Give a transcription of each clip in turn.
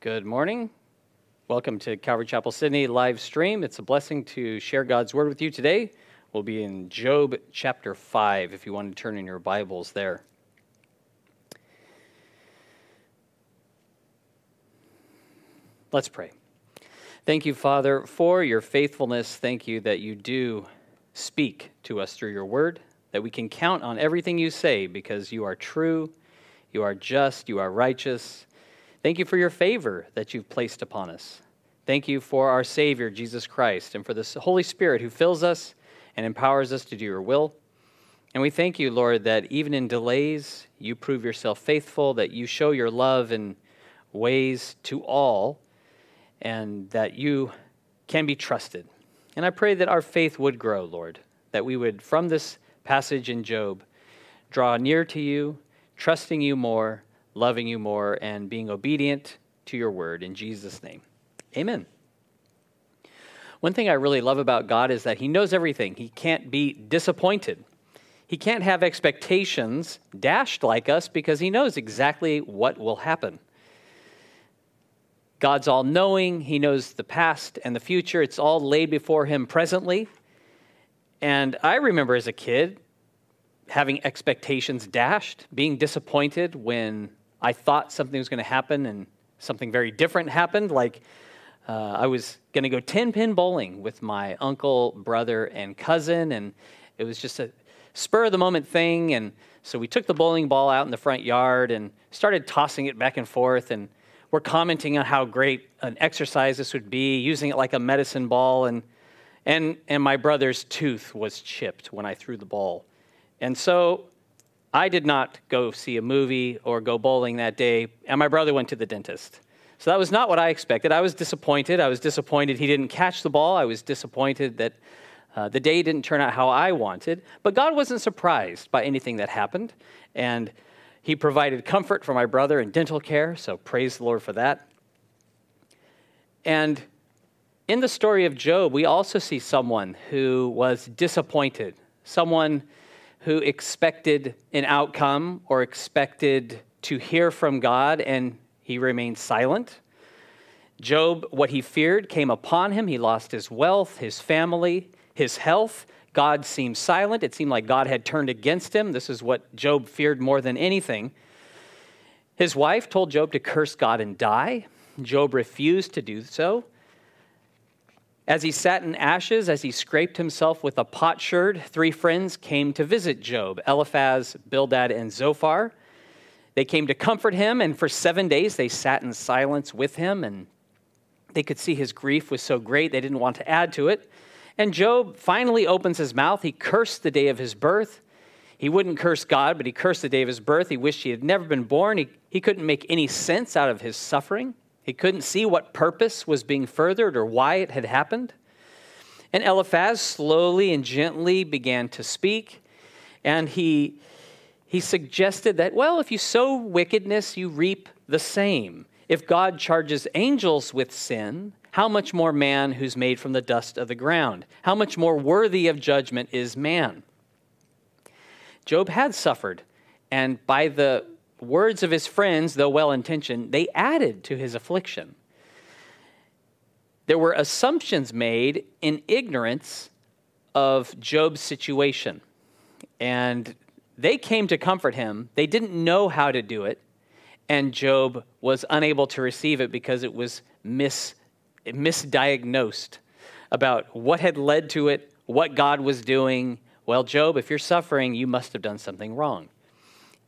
Good morning. Welcome to Calvary Chapel Sydney live stream. It's a blessing to share God's word with you today. We'll be in Job chapter 5 if you want to turn in your Bibles there. Let's pray. Thank you, Father, for your faithfulness. Thank you that you do speak to us through your word, that we can count on everything you say because you are true, you are just, you are righteous. Thank you for your favor that you've placed upon us. Thank you for our Savior, Jesus Christ, and for the Holy Spirit who fills us and empowers us to do your will. And we thank you, Lord, that even in delays, you prove yourself faithful, that you show your love in ways to all, and that you can be trusted. And I pray that our faith would grow, Lord, that we would, from this passage in Job, draw near to you, trusting you more, loving you more, and being obedient to your word. In Jesus' name, amen. One thing I really love about God is that He knows everything. He can't be disappointed. He can't have expectations dashed like us because He knows exactly what will happen. God's all knowing, He knows the past and the future. It's all laid before Him presently. And I remember as a kid having expectations dashed, being disappointed when I thought something was going to happen and something very different happened. Like uh, I was going to go 10 pin bowling with my uncle, brother, and cousin, and it was just a spur of the moment thing. And so we took the bowling ball out in the front yard and started tossing it back and forth. And we're commenting on how great an exercise this would be, using it like a medicine ball. And, and, and my brother's tooth was chipped when I threw the ball. And so I did not go see a movie or go bowling that day, and my brother went to the dentist. So that was not what I expected. I was disappointed. I was disappointed he didn't catch the ball. I was disappointed that uh, the day didn't turn out how I wanted. But God wasn't surprised by anything that happened. And He provided comfort for my brother in dental care. So praise the Lord for that. And in the story of Job, we also see someone who was disappointed, someone who expected an outcome or expected to hear from God, and he remained silent. Job, what he feared came upon him. He lost his wealth, his family, his health. God seemed silent. It seemed like God had turned against him. This is what Job feared more than anything. His wife told Job to curse God and die. Job refused to do so. As he sat in ashes, as he scraped himself with a potsherd, three friends came to visit Job Eliphaz, Bildad, and Zophar. They came to comfort him, and for seven days they sat in silence with him, and they could see his grief was so great they didn't want to add to it. And Job finally opens his mouth. He cursed the day of his birth. He wouldn't curse God, but he cursed the day of his birth. He wished he had never been born. He, he couldn't make any sense out of his suffering. He couldn't see what purpose was being furthered or why it had happened. And Eliphaz slowly and gently began to speak, and he, he suggested that, well, if you sow wickedness, you reap the same. If God charges angels with sin, how much more man who's made from the dust of the ground? How much more worthy of judgment is man? Job had suffered, and by the words of his friends, though well intentioned, they added to his affliction. There were assumptions made in ignorance of Job's situation. And they came to comfort him. They didn't know how to do it. And Job was unable to receive it because it was mis- misdiagnosed about what had led to it, what God was doing. Well, Job, if you're suffering, you must have done something wrong.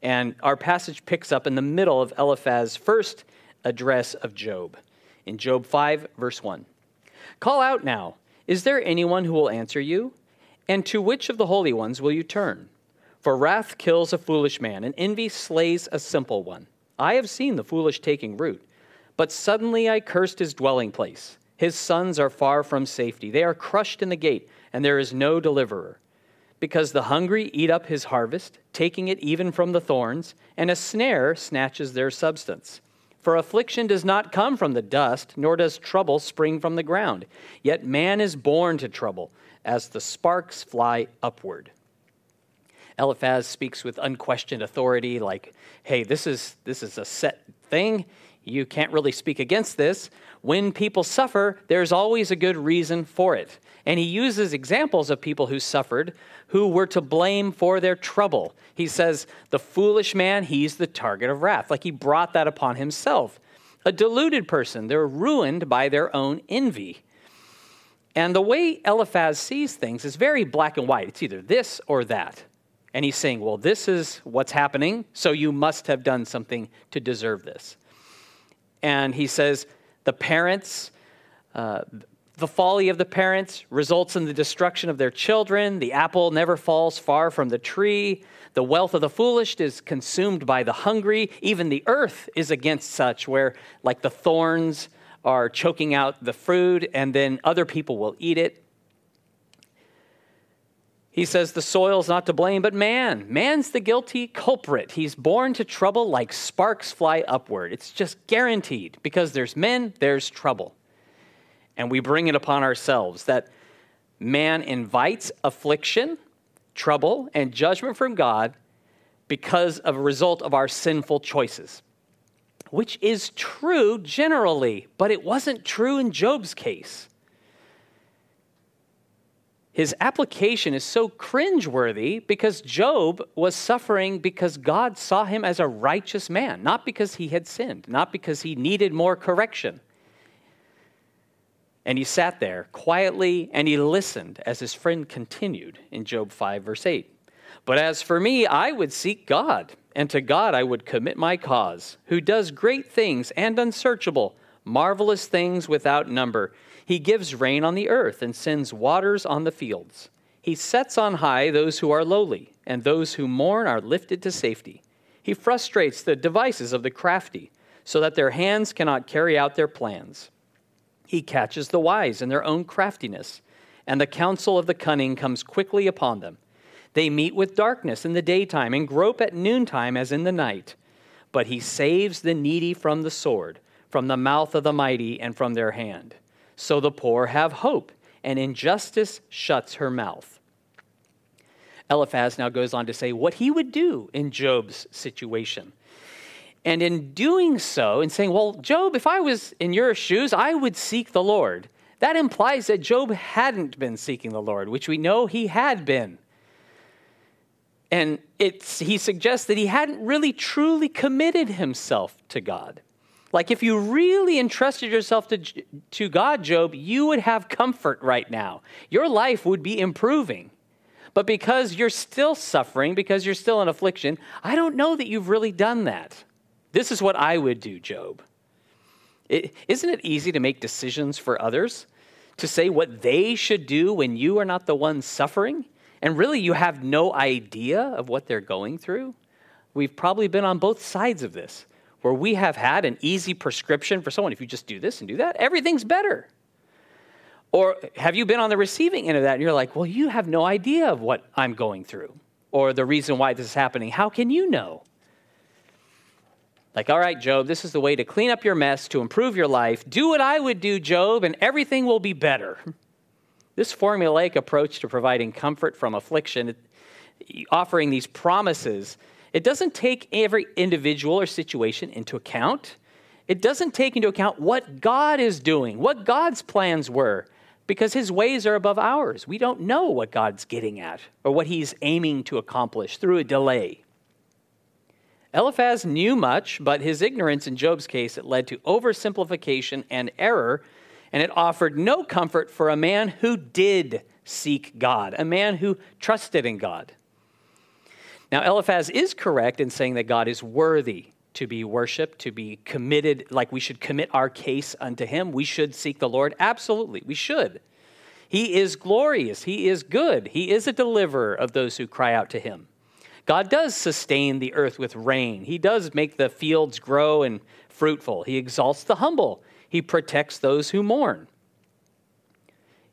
And our passage picks up in the middle of Eliphaz's first address of Job, in Job 5, verse 1. Call out now, is there anyone who will answer you? And to which of the holy ones will you turn? For wrath kills a foolish man, and envy slays a simple one. I have seen the foolish taking root, but suddenly I cursed his dwelling place. His sons are far from safety. They are crushed in the gate, and there is no deliverer because the hungry eat up his harvest, taking it even from the thorns, and a snare snatches their substance. For affliction does not come from the dust, nor does trouble spring from the ground. Yet man is born to trouble, as the sparks fly upward. Eliphaz speaks with unquestioned authority, like, hey, this is, this is a set thing. you can't really speak against this. When people suffer, there's always a good reason for it. And he uses examples of people who suffered who were to blame for their trouble. He says, The foolish man, he's the target of wrath. Like he brought that upon himself. A deluded person, they're ruined by their own envy. And the way Eliphaz sees things is very black and white. It's either this or that. And he's saying, Well, this is what's happening, so you must have done something to deserve this. And he says, The parents, uh, the folly of the parents results in the destruction of their children. The apple never falls far from the tree. The wealth of the foolish is consumed by the hungry. Even the earth is against such, where, like the thorns, are choking out the food, and then other people will eat it. He says the soil's not to blame, but man. Man's the guilty culprit. He's born to trouble like sparks fly upward. It's just guaranteed because there's men, there's trouble. And we bring it upon ourselves that man invites affliction, trouble, and judgment from God because of a result of our sinful choices, which is true generally, but it wasn't true in Job's case his application is so cringeworthy because Job was suffering because God saw him as a righteous man, not because he had sinned, not because he needed more correction. And he sat there quietly and he listened as his friend continued in Job 5, verse 8. But as for me, I would seek God, and to God I would commit my cause, who does great things and unsearchable, marvelous things without number. He gives rain on the earth and sends waters on the fields. He sets on high those who are lowly, and those who mourn are lifted to safety. He frustrates the devices of the crafty, so that their hands cannot carry out their plans. He catches the wise in their own craftiness, and the counsel of the cunning comes quickly upon them. They meet with darkness in the daytime and grope at noontime as in the night. But he saves the needy from the sword, from the mouth of the mighty, and from their hand so the poor have hope, and injustice shuts her mouth. Eliphaz now goes on to say what he would do in Job's situation. And in doing so, in saying, Well, Job, if I was in your shoes, I would seek the Lord, that implies that Job hadn't been seeking the Lord, which we know he had been. And he suggests that he hadn't really truly committed himself to God. Like, if you really entrusted yourself to, to God, Job, you would have comfort right now. Your life would be improving. But because you're still suffering, because you're still in affliction, I don't know that you've really done that. This is what I would do, Job. is isn't it easy to make decisions for others? To say what they should do when you are not the one suffering? And really, you have no idea of what they're going through? We've probably been on both sides of this where we have had an easy prescription for someone, if you just do this and do that, everything's better. Or have you been on the receiving end of that and you're like, well, you have no idea of what I'm going through or the reason why this is happening? How can you know? Like, all right, Job, this is the way to clean up your mess, to improve your life. Do what I would do, Job, and everything will be better. This formulaic approach to providing comfort from affliction, offering these promises, it doesn't take every individual or situation into account. It doesn't take into account what God is doing, what God's plans were, because his ways are above ours. We don't know what God's getting at or what he's aiming to accomplish through a delay. Eliphaz knew much, but his ignorance in Job's case it led to oversimplification and error, and it offered no comfort for a man who did seek God, a man who trusted in God. Now, Eliphaz is correct in saying that God is worthy to be worshiped, to be committed, like we should commit our case unto him. We should seek the Lord. Absolutely, we should. He is glorious. He is good. He is a deliverer of those who cry out to him. God does sustain the earth with rain. He does make the fields grow and fruitful. He exalts the humble. He protects those who mourn.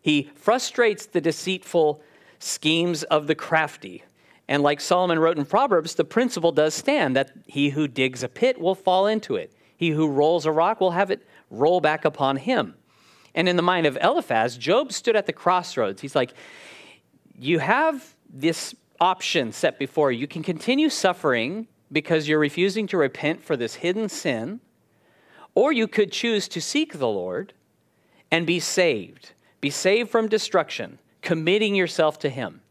He frustrates the deceitful schemes of the crafty. And like Solomon wrote in Proverbs, the principle does stand that he who digs a pit will fall into it. He who rolls a rock will have it roll back upon him. And in the mind of Eliphaz, Job stood at the crossroads. He's like, You have this option set before you. You can continue suffering because you're refusing to repent for this hidden sin, Or you could choose to seek the Lord and be saved, be saved from destruction, committing yourself to Him.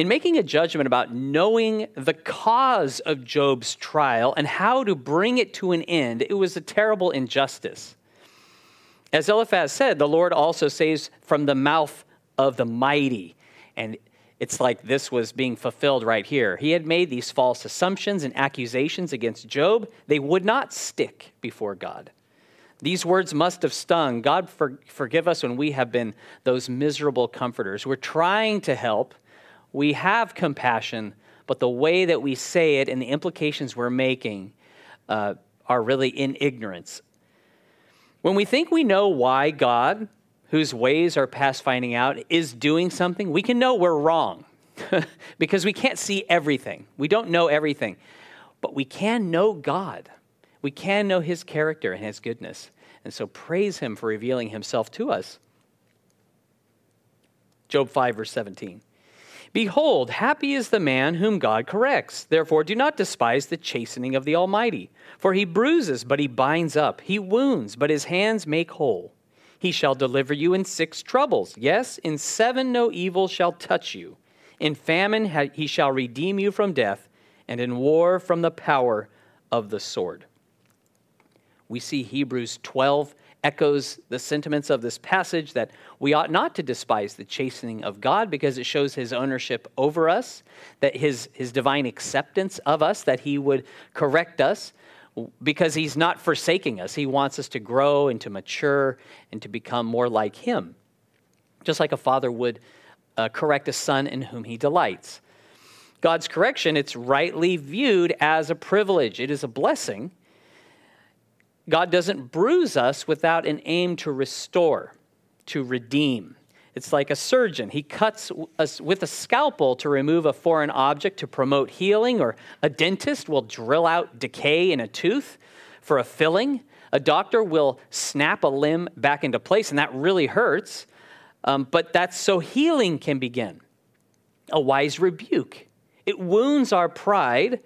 In making a judgment about knowing the cause of Job's trial and how to bring it to an end, it was a terrible injustice. As Eliphaz said, the Lord also saves from the mouth of the mighty. And it's like this was being fulfilled right here. He had made these false assumptions and accusations against Job. They would not stick before God. These words must have stung. God, for, forgive us when we have been those miserable comforters. We're trying to help, we have compassion, but the way that we say it and the implications we're making uh, are really in ignorance. When we think we know why God whose ways are past finding out is doing something, we can know we're wrong because we can't see everything. We don't know everything. But we can know God. We can know his character and his goodness. And so praise him for revealing himself to us. Job 5, verse 17. Behold, happy is the man whom God corrects. Therefore, do not despise the chastening of the Almighty. For he bruises, but he binds up. He wounds, but his hands make whole. He shall deliver you in six troubles. Yes, in seven no evil shall touch you. In famine he shall redeem you from death, and in war from the power of the sword. We see Hebrews 12 echoes the sentiments of this passage that we ought not to despise the chastening of God because it shows his ownership over us, that his, his divine acceptance of us, that he would correct us, because he's not forsaking us. He wants us to grow and to mature and to become more like him, just like a father would uh, correct a son in whom he delights. God's correction, it's rightly viewed as a privilege, it is a blessing. God doesn't bruise us without an aim to restore, to redeem. It's like a surgeon. He cuts us with a scalpel to remove a foreign object to promote healing, or a dentist will drill out decay in a tooth for a filling. A doctor will snap a limb back into place, and that really hurts, um, but that's so healing can begin. A wise rebuke. It wounds our pride,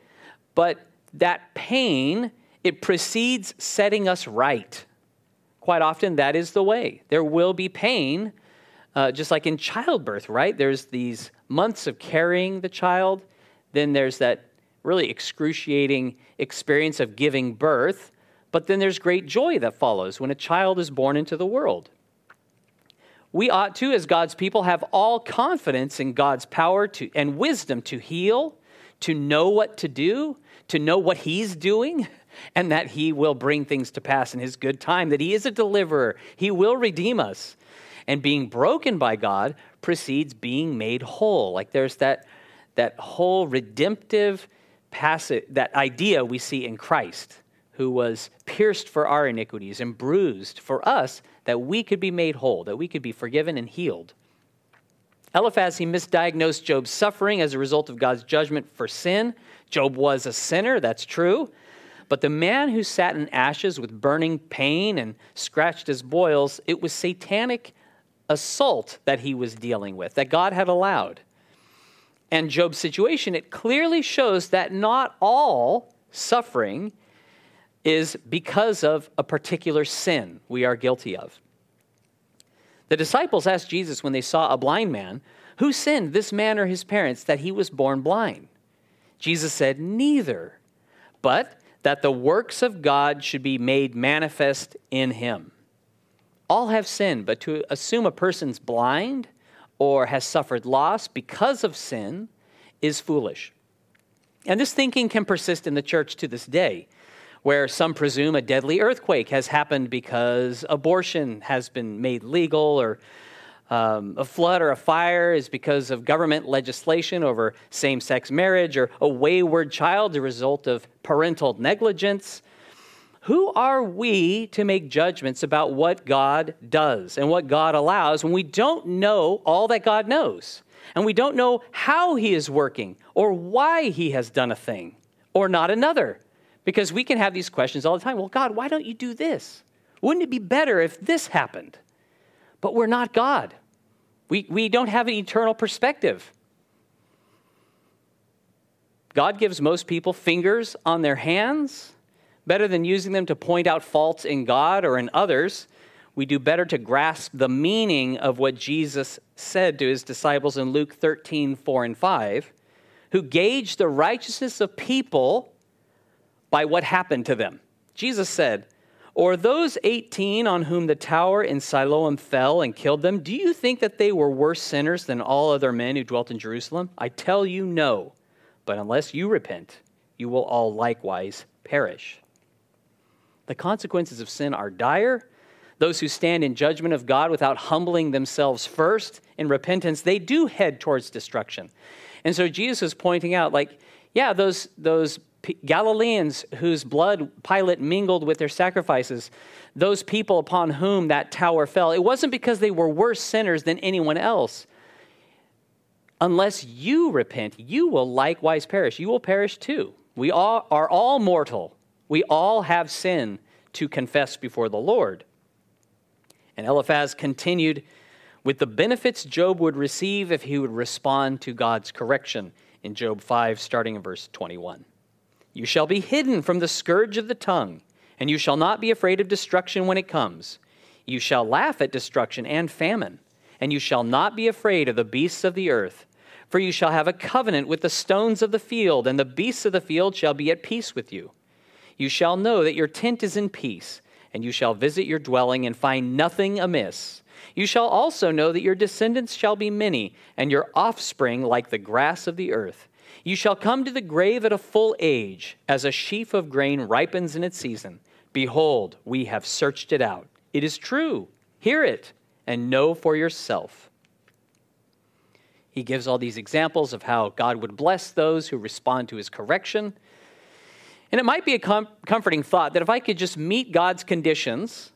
but that pain, it precedes setting us right. Quite often, that is the way. There will be pain uh, just like in childbirth, right? There's these months of carrying the child, then there's that really excruciating experience of giving birth, but then there's great joy that follows when a child is born into the world. We ought to, as God's people, have all confidence in God's power to, and wisdom to heal, to know what to do, to know what He's doing, and that He will bring things to pass in His good time, that He is a deliverer. He will redeem us. And being broken by God precedes being made whole. Like there's that, that whole redemptive passage, that idea we see in Christ, who was pierced for our iniquities and bruised for us, that we could be made whole, that we could be forgiven and healed. Eliphaz, he misdiagnosed Job's suffering as a result of God's judgment for sin. Job was a sinner, that's true. But the man who sat in ashes with burning pain and scratched his boils, it was satanic assault that he was dealing with, that God had allowed. And Job's situation, it clearly shows that not all suffering is because of a particular sin we are guilty of. The disciples asked Jesus when they saw a blind man, Who sinned, this man or his parents, that he was born blind? Jesus said, Neither, but that the works of God should be made manifest in him. All have sinned, but to assume a person's blind or has suffered loss because of sin is foolish. And this thinking can persist in the church to this day, where some presume a deadly earthquake has happened because abortion has been made legal, or um, a flood or a fire is because of government legislation over same sex marriage, or a wayward child the result of parental negligence. Who are we to make judgments about what God does and what God allows when we don't know all that God knows? And we don't know how He is working or why He has done a thing or not another. Because we can have these questions all the time. Well, God, why don't you do this? Wouldn't it be better if this happened? But we're not God. We, we don't have an eternal perspective. God gives most people fingers on their hands better than using them to point out faults in God or in others, we do better to grasp the meaning of what Jesus said to his disciples in Luke 13, 4 and 5, who gauged the righteousness of people by what happened to them. Jesus said, Or those 18 on whom the tower in Siloam fell and killed them, do you think that they were worse sinners than all other men who dwelt in Jerusalem? I tell you, no. But unless you repent, you will all likewise perish. The consequences of sin are dire. Those who stand in judgment of God without humbling themselves first in repentance, they do head towards destruction. And so Jesus is pointing out, like, yeah, those, those Galileans whose blood Pilate mingled with their sacrifices, those people upon whom that tower fell, it wasn't because they were worse sinners than anyone else. Unless you repent, you will likewise perish. You will perish too. We all are all mortal. We all have sin to confess before the Lord. And Eliphaz continued with the benefits Job would receive if he would respond to God's correction in Job 5, starting in verse 21. You shall be hidden from the scourge of the tongue, and you shall not be afraid of destruction when it comes. You shall laugh at destruction and famine, and you shall not be afraid of the beasts of the earth. For you shall have a covenant with the stones of the field, and the beasts of the field shall be at peace with you. You shall know that your tent is in peace, and you shall visit your dwelling and find nothing amiss. You shall also know that your descendants shall be many, and your offspring like the grass of the earth. You shall come to the grave at a full age, as a sheaf of grain ripens in its season. Behold, we have searched it out. It is true. Hear it, and know for yourself. He gives all these examples of how God would bless those who respond to his correction and it might be a com- comforting thought that if I could just meet God's conditions,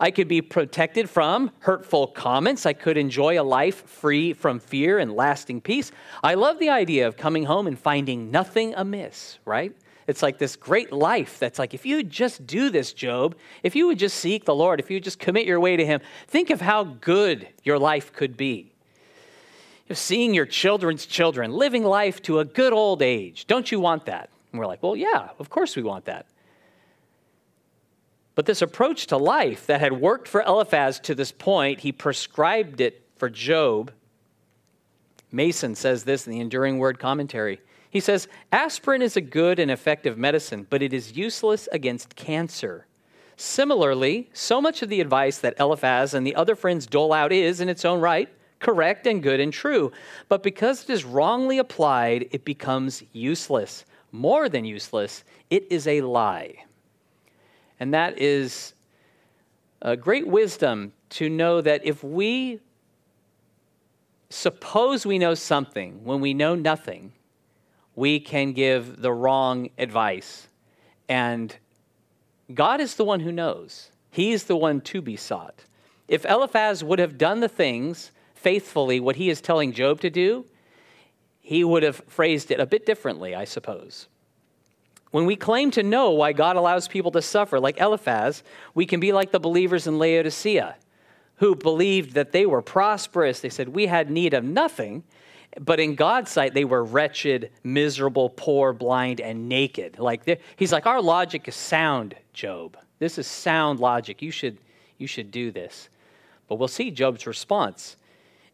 I could be protected from hurtful comments. I could enjoy a life free from fear and lasting peace. I love the idea of coming home and finding nothing amiss, right? It's like this great life that's like, if you just do this, Job, if you would just seek the Lord, if you would just commit your way to Him, think of how good your life could be. If seeing your children's children living life to a good old age, don't you want that? And we're like, well, yeah, of course we want that. But this approach to life that had worked for Eliphaz to this point, he prescribed it for Job. Mason says this in the Enduring Word Commentary. He says, Aspirin is a good and effective medicine, but it is useless against cancer. Similarly, so much of the advice that Eliphaz and the other friends dole out is, in its own right, correct and good and true. But because it is wrongly applied, it becomes useless more than useless, it is a lie. And that is a great wisdom to know that if we suppose we know something when we know nothing, we can give the wrong advice. And God is the one who knows, He's the one to be sought. If Eliphaz would have done the things faithfully, what he is telling Job to do, he would have phrased it a bit differently, I suppose. When we claim to know why God allows people to suffer, like Eliphaz, we can be like the believers in Laodicea who believed that they were prosperous. They said, We had need of nothing. But in God's sight, they were wretched, miserable, poor, blind, and naked. Like he's like, our logic is sound, Job. This is sound logic. You should, you should do this. But we'll see Job's response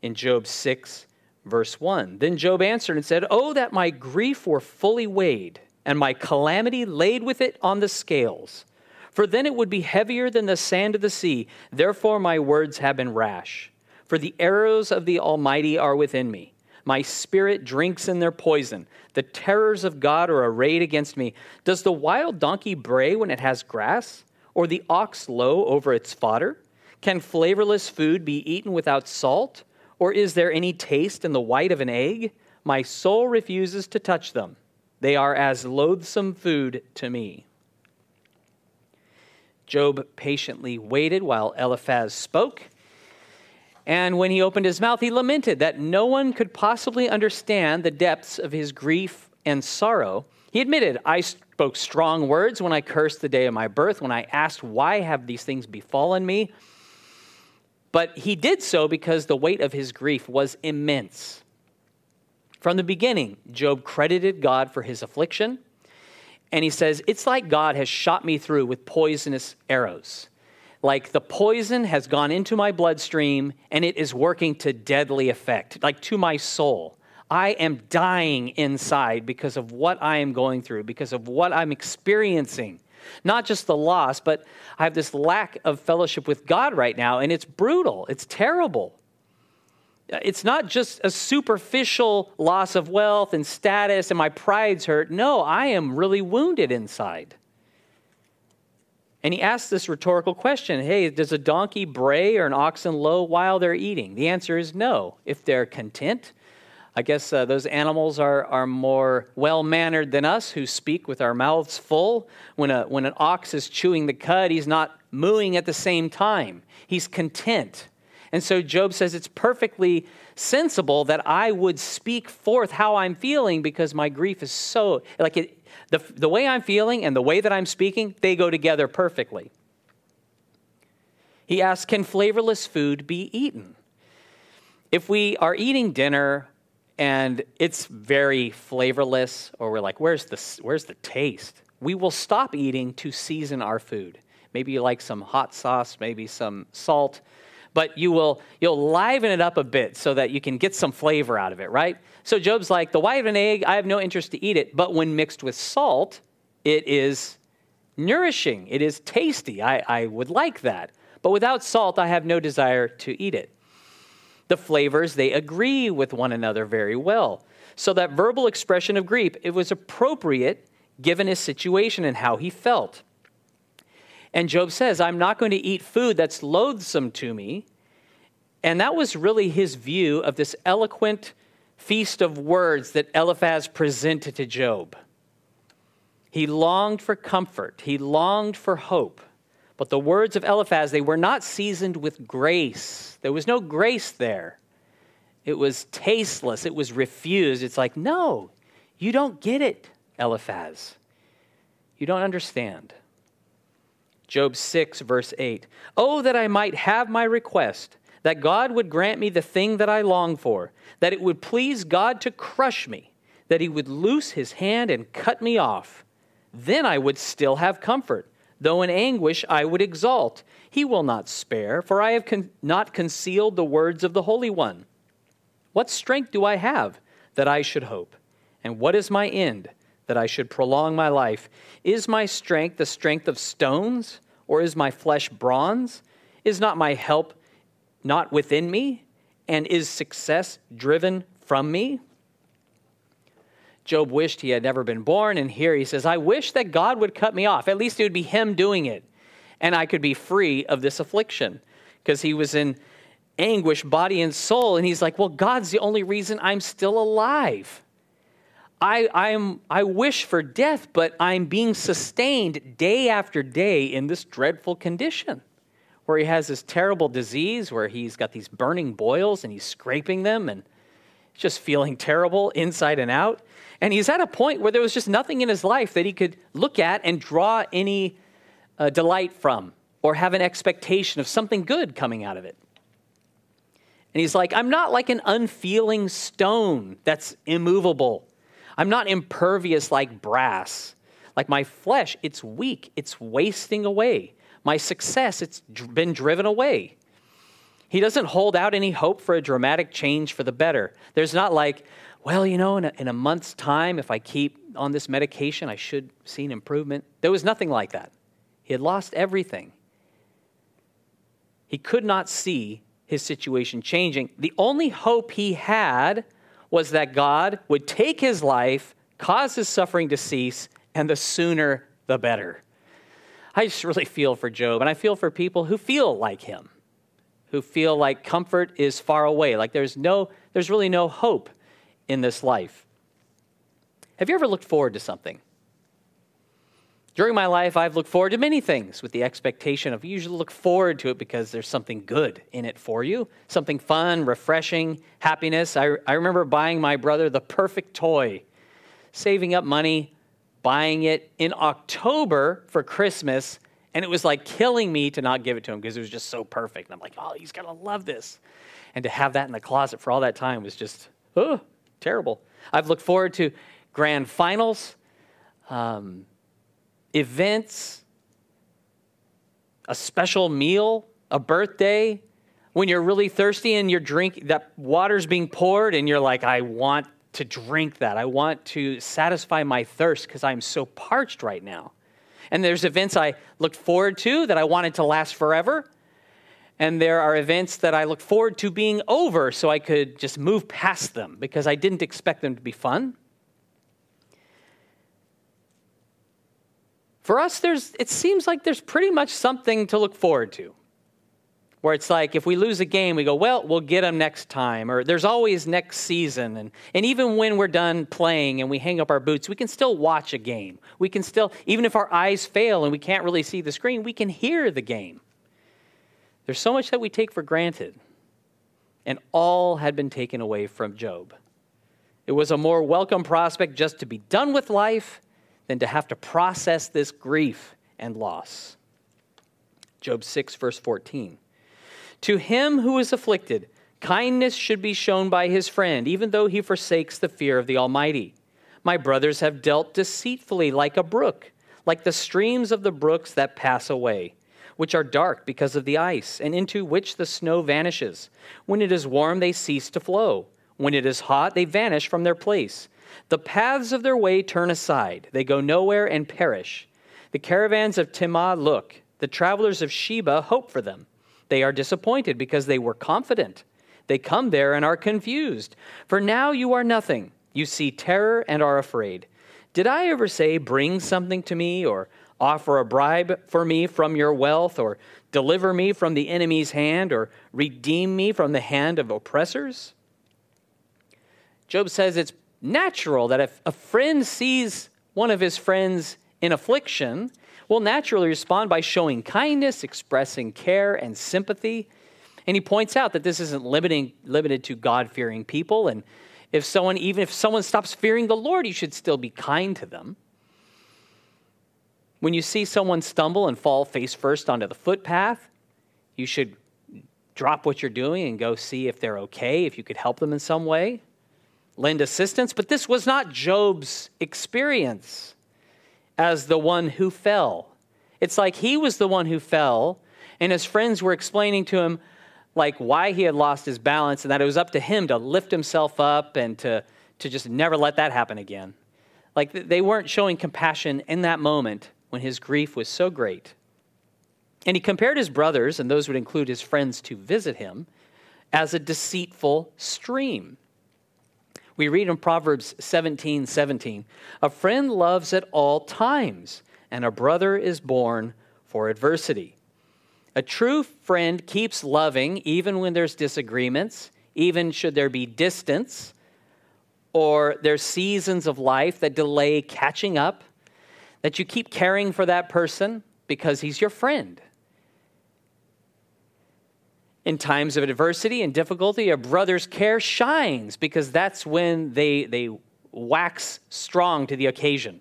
in Job 6, verse 1. Then Job answered and said, Oh, that my grief were fully weighed, and my calamity laid with it on the scales. For then it would be heavier than the sand of the sea. Therefore my words have been rash. For the arrows of the Almighty are within me. My spirit drinks in their poison. The terrors of God are arrayed against me. Does the wild donkey bray when it has grass? Or the ox low over its fodder? Can flavorless food be eaten without salt? Or is there any taste in the white of an egg? My soul refuses to touch them. They are as loathsome food to me. Job patiently waited while Eliphaz spoke. And when he opened his mouth, he lamented that no one could possibly understand the depths of his grief and sorrow. He admitted, I spoke strong words when I cursed the day of my birth, when I asked, Why have these things befallen me? But he did so because the weight of his grief was immense. From the beginning, Job credited God for his affliction, And he says, It's like God has shot me through with poisonous arrows. Like the poison has gone into my bloodstream and it is working to deadly effect, like to my soul. I am dying inside because of what I am going through, because of what I'm experiencing. Not just the loss, but I have this lack of fellowship with God right now, and it's brutal. It's terrible. It's not just a superficial loss of wealth and status and my pride's hurt. No, I am really wounded inside. And he asks this rhetorical question Hey, does a donkey bray or an oxen low while they're eating? The answer is no. If they're content, I guess uh, those animals are, are more well mannered than us who speak with our mouths full. When, a, when an ox is chewing the cud, he's not mooing at the same time, he's content. And so Job says it's perfectly sensible that I would speak forth how I'm feeling because my grief is so, like it, the, the way I'm feeling and the way that I'm speaking, they go together perfectly. He asks, Can flavorless food be eaten? If we are eating dinner and it's very flavorless, or we're like, where's the, where's the taste? We will stop eating to season our food. Maybe you like some hot sauce, maybe some salt, but you will you'll liven it up a bit so that you can get some flavor out of it, right? So Job's like, the white of an egg, I have no interest to eat it, but when mixed with salt, it is nourishing. It is tasty. I, I would like that. But without salt, I have no desire to eat it the flavors, they agree with one another very well. So that verbal expression of grief, it was appropriate given his situation and how he felt. And Job says, I'm not going to eat food that's loathsome to me. And that was really his view of this eloquent feast of words that Eliphaz presented to Job. He longed for comfort, he longed for hope. But the words of Eliphaz, they were not seasoned with grace. There was no grace there. It was tasteless. It was refused. It's like, no, you don't get it, Eliphaz. You don't understand. Job 6, verse 8. Oh, that I might have my request, that God would grant me the thing that I long for, that it would please God to crush me, that he would loose his hand and cut me off. Then I would still have comfort Though in anguish I would exalt, he will not spare, for I have con- not concealed the words of the Holy One. What strength do I have that I should hope? And what is my end that I should prolong my life? Is my strength the strength of stones, or is my flesh bronze? Is not my help not within me? And is success driven from me? Job wished he had never been born. And here he says, I wish that God would cut me off. At least it would be him doing it. And I could be free of this affliction. Because he was in anguish, body and soul. And he's like, Well, God's the only reason I'm still alive. I, I'm, I wish for death, but I'm being sustained day after day in this dreadful condition where he has this terrible disease, where he's got these burning boils and he's scraping them and just feeling terrible inside and out. And he's at a point where there was just nothing in his life that he could look at and draw any uh, delight from or have an expectation of something good coming out of it. And he's like, I'm not like an unfeeling stone that's immovable. I'm not impervious like brass. Like my flesh, it's weak, it's wasting away. My success, it's been driven away. He doesn't hold out any hope for a dramatic change for the better. There's not like, well, you know, in a, in a month's time, if I keep on this medication, I should see an improvement. There was nothing like that. He had lost everything. He could not see his situation changing. The only hope he had was that God would take his life, cause his suffering to cease, and the sooner the better. I just really feel for Job, and I feel for people who feel like him, who feel like comfort is far away, like there's no, there's really no hope in this life. Have you ever looked forward to something? During my life, I've looked forward to many things with the expectation of usually look forward to it because there's something good in it for you, something fun, refreshing, happiness. I, I remember buying my brother the perfect toy, saving up money, buying it in October for Christmas, and it was like killing me to not give it to him because it was just so perfect. And I'm like, oh, he's going to love this. And to have that in the closet for all that time was just, oh, terrible. I've looked forward to grand finals, um, events, a special meal, a birthday, when you're really thirsty and you're drink that water's being poured and you're like, I want to drink that. I want to satisfy my thirst because I'm so parched right now. And there's events I looked forward to that I wanted to last forever. And there are events that I look forward to being over so I could just move past them because I didn't expect them to be fun. For us, there's, it seems like there's pretty much something to look forward to where it's like if we lose a game, we go, well, we'll get them next time, or there's always next season. And, and even when we're done playing and we hang up our boots, we can still watch a game. We can still, even if our eyes fail and we can't really see the screen, we can hear the game. There's so much that we take for granted, and all had been taken away from Job. It was a more welcome prospect just to be done with life than to have to process this grief and loss. Job 6, verse 14. To him who is afflicted, kindness should be shown by his friend, even though he forsakes the fear of the Almighty. My brothers have dealt deceitfully like a brook, like the streams of the brooks that pass away, which are dark because of the ice, and into which the snow vanishes. When it is warm, they cease to flow. When it is hot, they vanish from their place. The paths of their way turn aside, they go nowhere and perish. The caravans of Tema look, the travelers of Sheba hope for them. They are disappointed because they were confident. They come there and are confused. For now you are nothing. You see terror and are afraid. Did I ever say, Bring something to me, or offer a bribe for me from your wealth, or deliver me from the enemy's hand, or redeem me from the hand of oppressors? Job says it's natural that if a friend sees one of his friends in affliction, will naturally respond by showing kindness, expressing care and sympathy. And he points out that this isn't limiting, limited to God fearing people. And if someone, even if someone stops fearing the Lord, you should still be kind to them. When you see someone stumble and fall face first onto the footpath, you should drop what you're doing and go see if they're okay, if you could help them in some way, lend assistance. But this was not Job's experience as the one who fell. It's like he was the one who fell, and his friends were explaining to him like why he had lost his balance and that it was up to him to lift himself up and to, to just never let that happen again. Like they weren't showing compassion in that moment when his grief was so great. And he compared his brothers, and those would include his friends to visit him, as a deceitful stream. We read in Proverbs 17 17, a friend loves at all times, and a brother is born for adversity. A true friend keeps loving even when there's disagreements, even should there be distance, or there's seasons of life that delay catching up, that you keep caring for that person because he's your friend. In times of adversity and difficulty, a brother's care shines because that's when they, they wax strong to the occasion.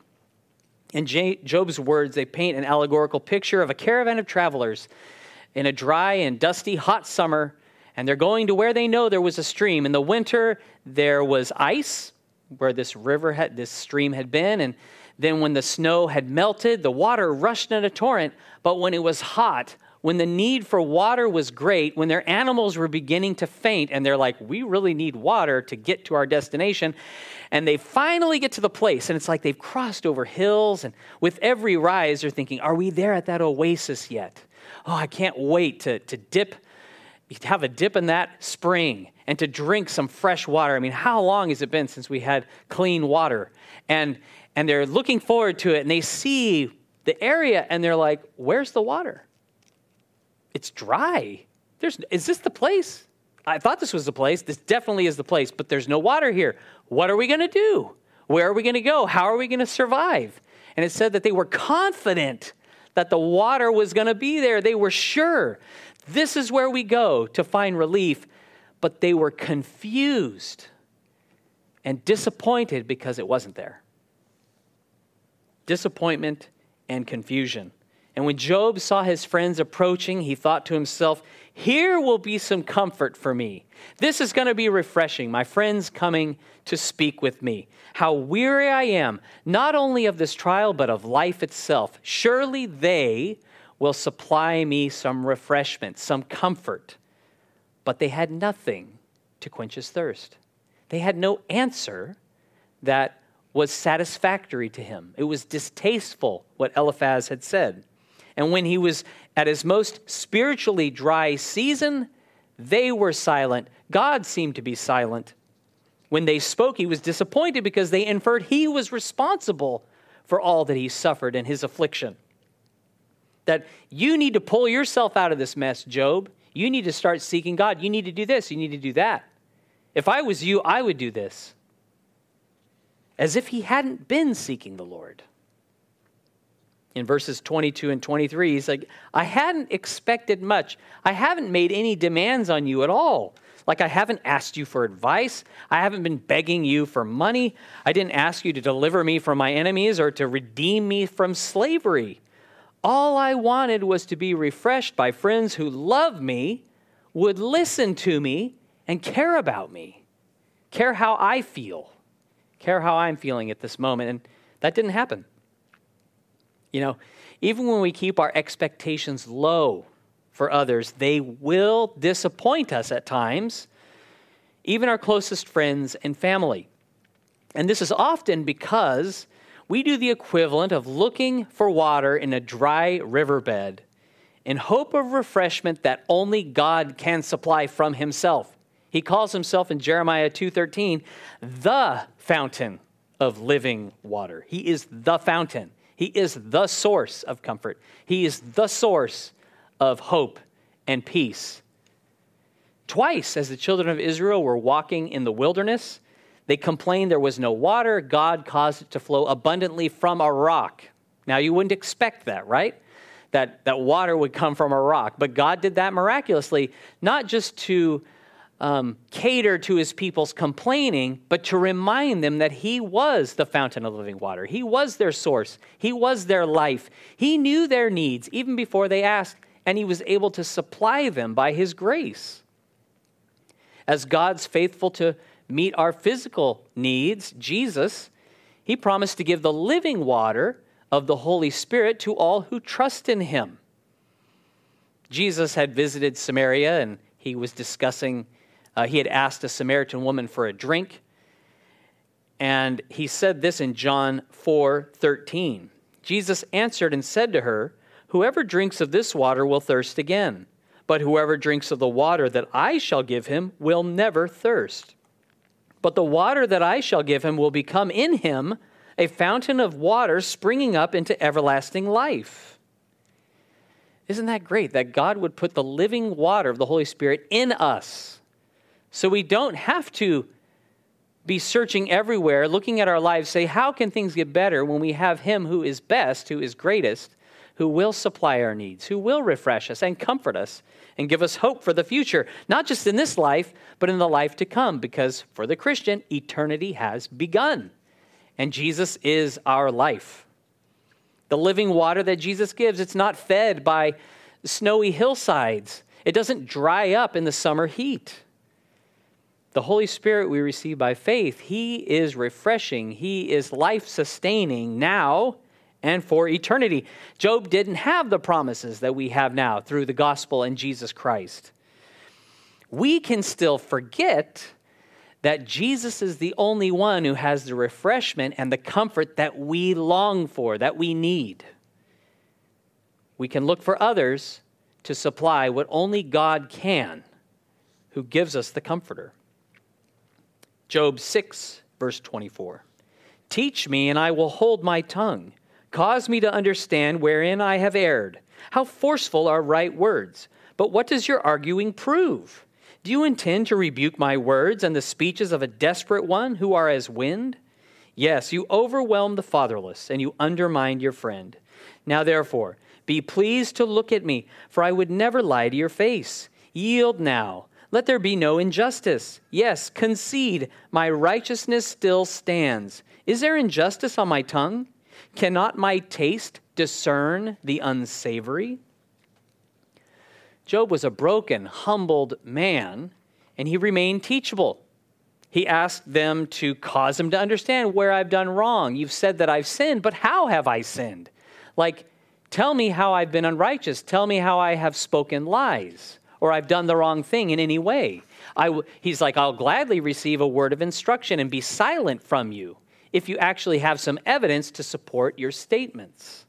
In Job's words, they paint an allegorical picture of a caravan of travelers in a dry and dusty hot summer, and they're going to where they know there was a stream. In the winter, there was ice where this river had, this stream had been, and then when the snow had melted, the water rushed in a torrent. But when it was hot, when the need for water was great, when their animals were beginning to faint, and they're like, we really need water to get to our destination. And they finally get to the place, and it's like they've crossed over hills, and with every rise, they're thinking, are we there at that oasis yet? Oh, I can't wait to, to dip, to have a dip in that spring and to drink some fresh water. I mean, how long has it been since we had clean water? And, and they're looking forward to it, and they see the area, and they're like, where's the water? It's dry. There's, is this the place? I thought this was the place. This definitely is the place, but there's no water here. What are we going to do? Where are we going to go? How are we going to survive? And it said that they were confident that the water was going to be there. They were sure this is where we go to find relief, but they were confused and disappointed because it wasn't there. Disappointment and confusion. And when Job saw his friends approaching, he thought to himself, Here will be some comfort for me. This is going to be refreshing. My friends coming to speak with me. How weary I am, not only of this trial, but of life itself. Surely they will supply me some refreshment, some comfort. But they had nothing to quench his thirst. They had no answer that was satisfactory to him. It was distasteful, what Eliphaz had said. And when he was at his most spiritually dry season, they were silent. God seemed to be silent. When they spoke, he was disappointed because they inferred he was responsible for all that he suffered in his affliction. That you need to pull yourself out of this mess, Job. You need to start seeking God. You need to do this. You need to do that. If I was you, I would do this. As if he hadn't been seeking the Lord. In verses 22 and 23, he's like, I hadn't expected much. I haven't made any demands on you at all. Like, I haven't asked you for advice. I haven't been begging you for money. I didn't ask you to deliver me from my enemies or to redeem me from slavery. All I wanted was to be refreshed by friends who love me, would listen to me, and care about me, care how I feel, care how I'm feeling at this moment. And that didn't happen. You know, even when we keep our expectations low for others, they will disappoint us at times, even our closest friends and family. And this is often because we do the equivalent of looking for water in a dry riverbed in hope of refreshment that only God can supply from himself. He calls himself in Jeremiah 2:13 the fountain of living water. He is the fountain. He is the source of comfort. He is the source of hope and peace. Twice, as the children of Israel were walking in the wilderness, they complained there was no water. God caused it to flow abundantly from a rock. Now, you wouldn't expect that, right? That, that water would come from a rock. But God did that miraculously, not just to um, cater to his people's complaining, but to remind them that he was the fountain of living water. He was their source, he was their life. He knew their needs even before they asked, and he was able to supply them by his grace. As God's faithful to meet our physical needs, Jesus, he promised to give the living water of the Holy Spirit to all who trust in him. Jesus had visited Samaria and he was discussing uh, he had asked a Samaritan woman for a drink. And he said this in John 4 13. Jesus answered and said to her, Whoever drinks of this water will thirst again, but whoever drinks of the water that I shall give him will never thirst. But the water that I shall give him will become in him a fountain of water springing up into everlasting life. Isn't that great that God would put the living water of the Holy Spirit in us? So we don't have to be searching everywhere, looking at our lives, say, how can things get better when we have Him who is best, who is greatest, who will supply our needs, who will refresh us and comfort us and give us hope for the future, not just in this life, but in the life to come, because for the Christian, eternity has begun. And Jesus is our life. The living water that Jesus gives, it's not fed by snowy hillsides. It doesn't dry up in the summer heat the Holy Spirit we receive by faith, He is refreshing, He is life sustaining now and for eternity. Job didn't have the promises that we have now through the gospel and Jesus Christ. We can still forget that Jesus is the only one who has the refreshment and the comfort that we long for, that we need. We can look for others to supply what only God can, who gives us the comforter. Job 6, verse 24. Teach me, and I will hold my tongue. Cause me to understand wherein I have erred. How forceful are right words! But what does your arguing prove? Do you intend to rebuke my words and the speeches of a desperate one who are as wind? Yes, you overwhelm the fatherless, and you undermine your friend. Now, therefore, be pleased to look at me, for I would never lie to your face. Yield now let there be no injustice. Yes, concede, my righteousness still stands. Is there injustice on my tongue? Cannot my taste discern the unsavory? Job was a broken, humbled man, and he remained teachable. He asked them to cause him to understand where I've done wrong. You've said that I've sinned, but how have I sinned? Like, tell me how I've been unrighteous. Tell me how I have spoken lies or I've done the wrong thing in any way. He's like, I'll gladly receive a word of instruction and be silent from you if you actually have some evidence to support your statements.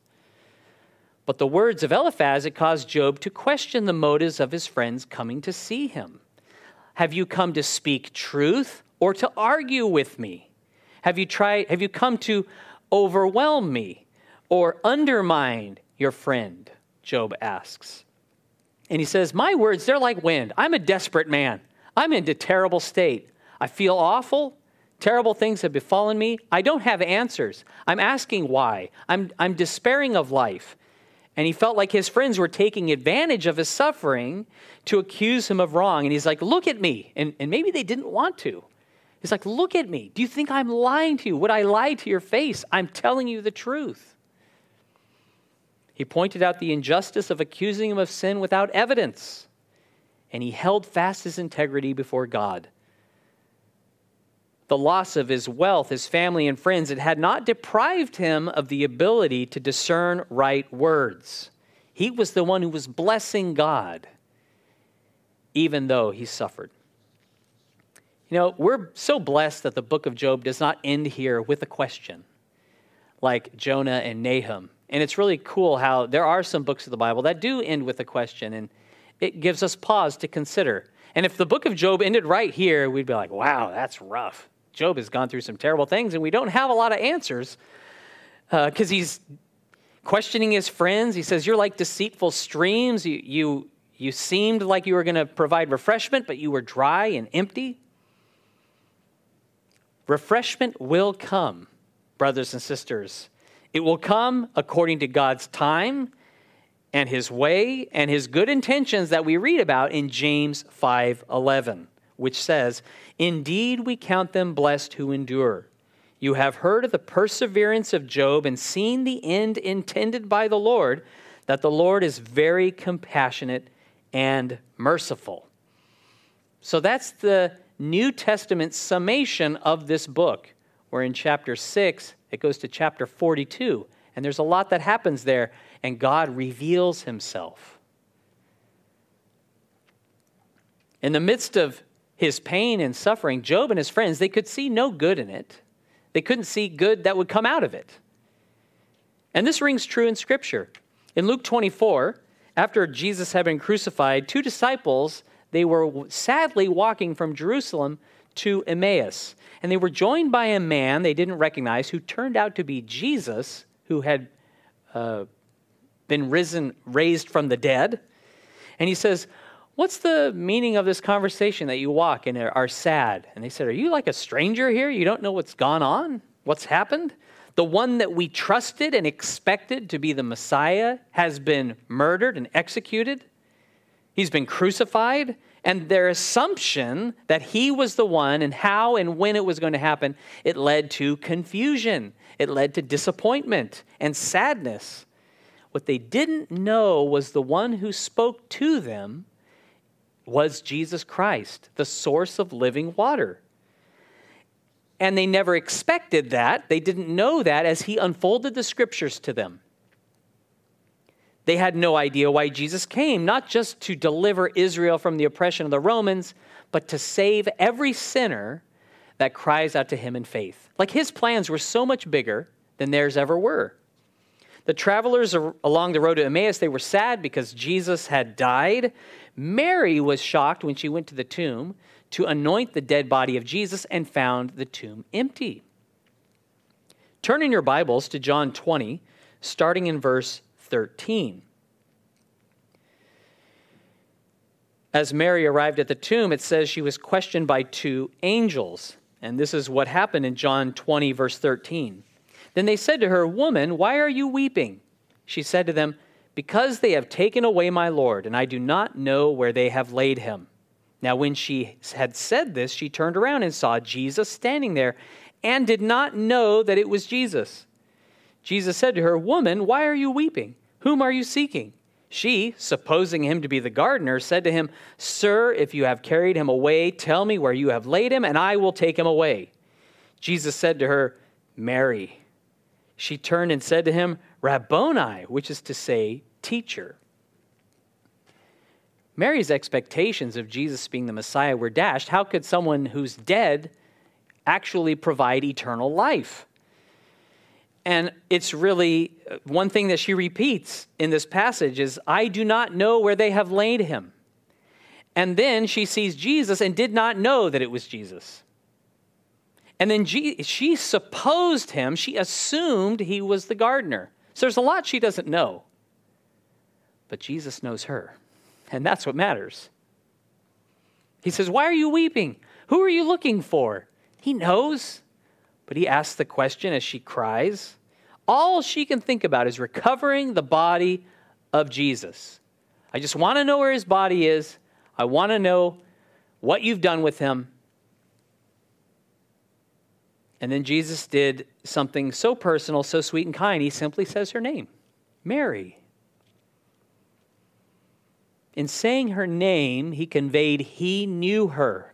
But the words of Eliphaz, it caused Job to question the motives of his friends coming to see him. Have you come to speak truth or to argue with me? Have you tried have you come to overwhelm me or undermine your friend? Job asks. And he says, My words, they're like wind. I'm a desperate man. I'm in a terrible state. I feel awful. Terrible things have befallen me. I don't have answers. I'm asking why. I'm, I'm despairing of life. And he felt like his friends were taking advantage of his suffering to accuse him of wrong. And he's like, Look at me. And, and maybe they didn't want to. He's like, Look at me. Do you think I'm lying to you? Would I lie to your face? I'm telling you the truth. He pointed out the injustice of accusing him of sin without evidence. And he held fast his integrity before God. The loss of his wealth, his family, and friends, it had not deprived him of the ability to discern right words. He was the one who was blessing God, even though he suffered. You know, we're so blessed that the book of Job does not end here with a question like Jonah and Nahum. And it's really cool how there are some books of the Bible that do end with a question, and it gives us pause to consider. And if the book of Job ended right here, we'd be like, wow, that's rough. Job has gone through some terrible things, and we don't have a lot of answers because uh, he's questioning his friends. He says, You're like deceitful streams. You, you, you seemed like you were going to provide refreshment, but you were dry and empty. Refreshment will come, brothers and sisters. It will come according to God's time and his way and his good intentions that we read about in James 5:11, which says, "Indeed we count them blessed who endure. You have heard of the perseverance of Job and seen the end intended by the Lord, that the Lord is very compassionate and merciful." So that's the New Testament summation of this book, where in chapter 6 it goes to chapter 42, and there's a lot that happens there, and God reveals himself. In the midst of his pain and suffering, Job and his friends, they could see no good in it. They couldn't see good that would come out of it. And this rings true in Scripture. In Luke 24, after Jesus had been crucified, two disciples, they were sadly walking from Jerusalem to Emmaus. And they were joined by a man they didn't recognize who turned out to be Jesus, who had uh, been risen, raised from the dead. And he says, What's the meaning of this conversation that you walk and are sad? And they said, Are you like a stranger here? You don't know what's gone on? What's happened? The one that we trusted and expected to be the Messiah has been murdered and executed. He's been crucified and their assumption that he was the one and how and when it was going to happen, it led to confusion. It led to disappointment and sadness. What they didn't know was the one who spoke to them was Jesus Christ, the source of living water. And they never expected that. They didn't know that as he unfolded the scriptures to them. They had no idea why Jesus came, not just to deliver Israel from the oppression of the Romans, but to save every sinner that cries out to him in faith. Like his plans were so much bigger than theirs ever were. The travelers along the road to Emmaus, they were sad because Jesus had died. Mary was shocked when she went to the tomb to anoint the dead body of Jesus and found the tomb empty. Turn in your Bibles to John 20, starting in verse 13. As Mary arrived at the tomb, it says she was questioned by two angels. And this is what happened in John 20, verse 13. Then they said to her, Woman, why are you weeping? She said to them, Because they have taken away my Lord, and I do not know where they have laid him. Now, when she had said this, she turned around and saw Jesus standing there and did not know that it was Jesus. Jesus said to her, Woman, why are you weeping? Whom are you seeking? She, supposing him to be the gardener, said to him, Sir, if you have carried him away, tell me where you have laid him, and I will take him away. Jesus said to her, Mary. She turned and said to him, Rabboni, which is to say, teacher. Mary's expectations of Jesus being the Messiah were dashed. How could someone who's dead actually provide eternal life? And it's really uh, one thing that she repeats in this passage is, I do not know where they have laid him. And then she sees Jesus and did not know that it was Jesus. And then she supposed him, she assumed he was the gardener. So there's a lot she doesn't know. But Jesus knows her. And that's what matters. He says, Why are you weeping? Who are you looking for? He knows. But he asks the question as she cries. All she can think about is recovering the body of Jesus. I just want to know where his body is. I want to know what you've done with him. And then Jesus did something so personal, so sweet and kind. He simply says her name Mary. In saying her name, he conveyed he knew her.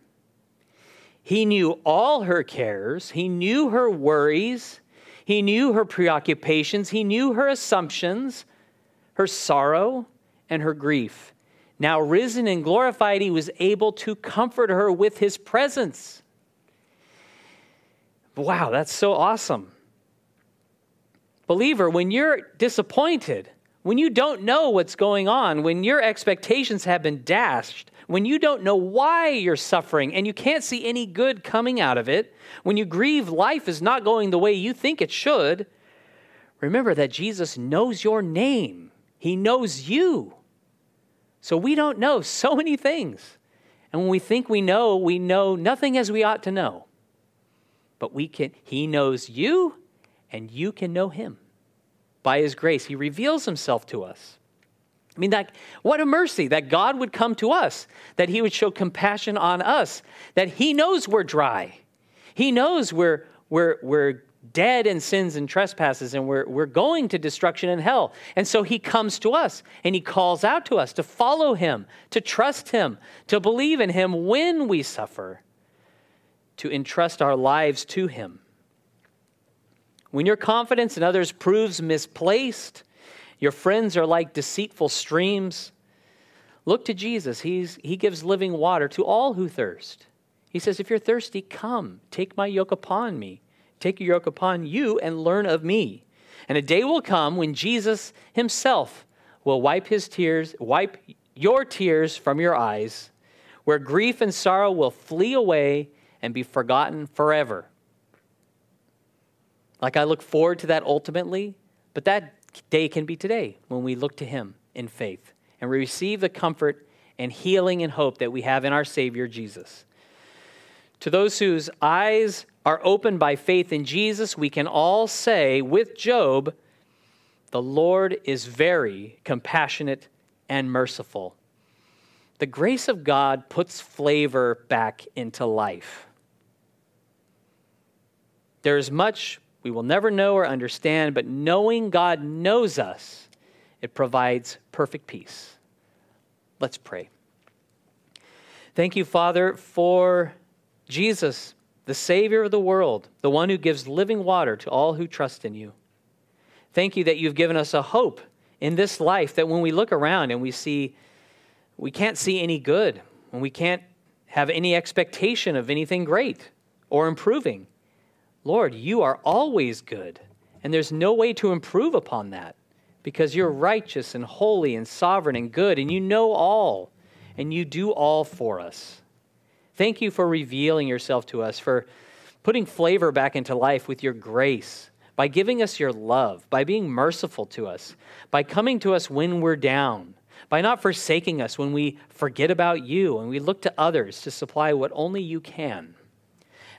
He knew all her cares, he knew her worries, he knew her preoccupations, he knew her assumptions, her sorrow, and her grief. Now, risen and glorified, he was able to comfort her with his presence. Wow, that's so awesome. Believer, when you're disappointed, when you don't know what's going on, when your expectations have been dashed, when you don't know why you're suffering and you can't see any good coming out of it, when you grieve life is not going the way you think it should, remember that Jesus knows your name. He knows you. So we don't know so many things. And when we think we know, we know nothing as we ought to know. But we can he knows you and you can know him. By his grace, he reveals himself to us. I mean, that, what a mercy that God would come to us, that He would show compassion on us, that He knows we're dry. He knows we're, we're, we're dead in sins and trespasses and we're, we're going to destruction and hell. And so He comes to us and He calls out to us to follow Him, to trust Him, to believe in Him when we suffer, to entrust our lives to Him. When your confidence in others proves misplaced, your friends are like deceitful streams. Look to Jesus. He's, he gives living water to all who thirst. He says, If you're thirsty, come, take my yoke upon me. Take your yoke upon you and learn of me. And a day will come when Jesus himself will wipe his tears, wipe your tears from your eyes, where grief and sorrow will flee away and be forgotten forever. Like I look forward to that ultimately, but that day can be today when we look to Him in faith and we receive the comfort and healing and hope that we have in our Savior Jesus. To those whose eyes are opened by faith in Jesus, we can all say with Job, The Lord is very compassionate and merciful. The grace of God puts flavor back into life. There is much we will never know or understand, but knowing God knows us, it provides perfect peace. Let's pray. Thank you, Father, for Jesus, the Savior of the world, the one who gives living water to all who trust in you. Thank you that you've given us a hope in this life that when we look around and we see we can't see any good, when we can't have any expectation of anything great or improving, Lord, you are always good, and there's no way to improve upon that because you're righteous and holy and sovereign and good, and you know all, and you do all for us. Thank you for revealing yourself to us, for putting flavor back into life with your grace, by giving us your love, by being merciful to us, by coming to us when we're down, by not forsaking us when we forget about you and we look to others to supply what only you can.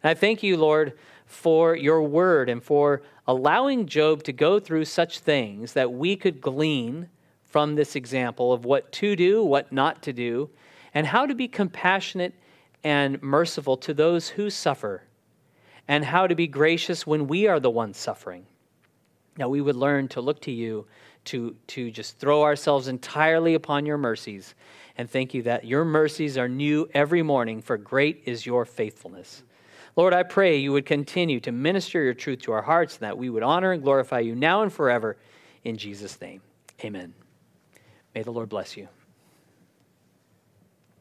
And I thank you, Lord, for your word and for allowing Job to go through such things that we could glean from this example of what to do, what not to do, and how to be compassionate and merciful to those who suffer, and how to be gracious when we are the ones suffering. Now, we would learn to look to you, to, to just throw ourselves entirely upon your mercies, and thank you that your mercies are new every morning, for great is your faithfulness. Lord, I pray you would continue to minister your truth to our hearts, and that we would honor and glorify you now and forever. In Jesus' name, amen. May the Lord bless you.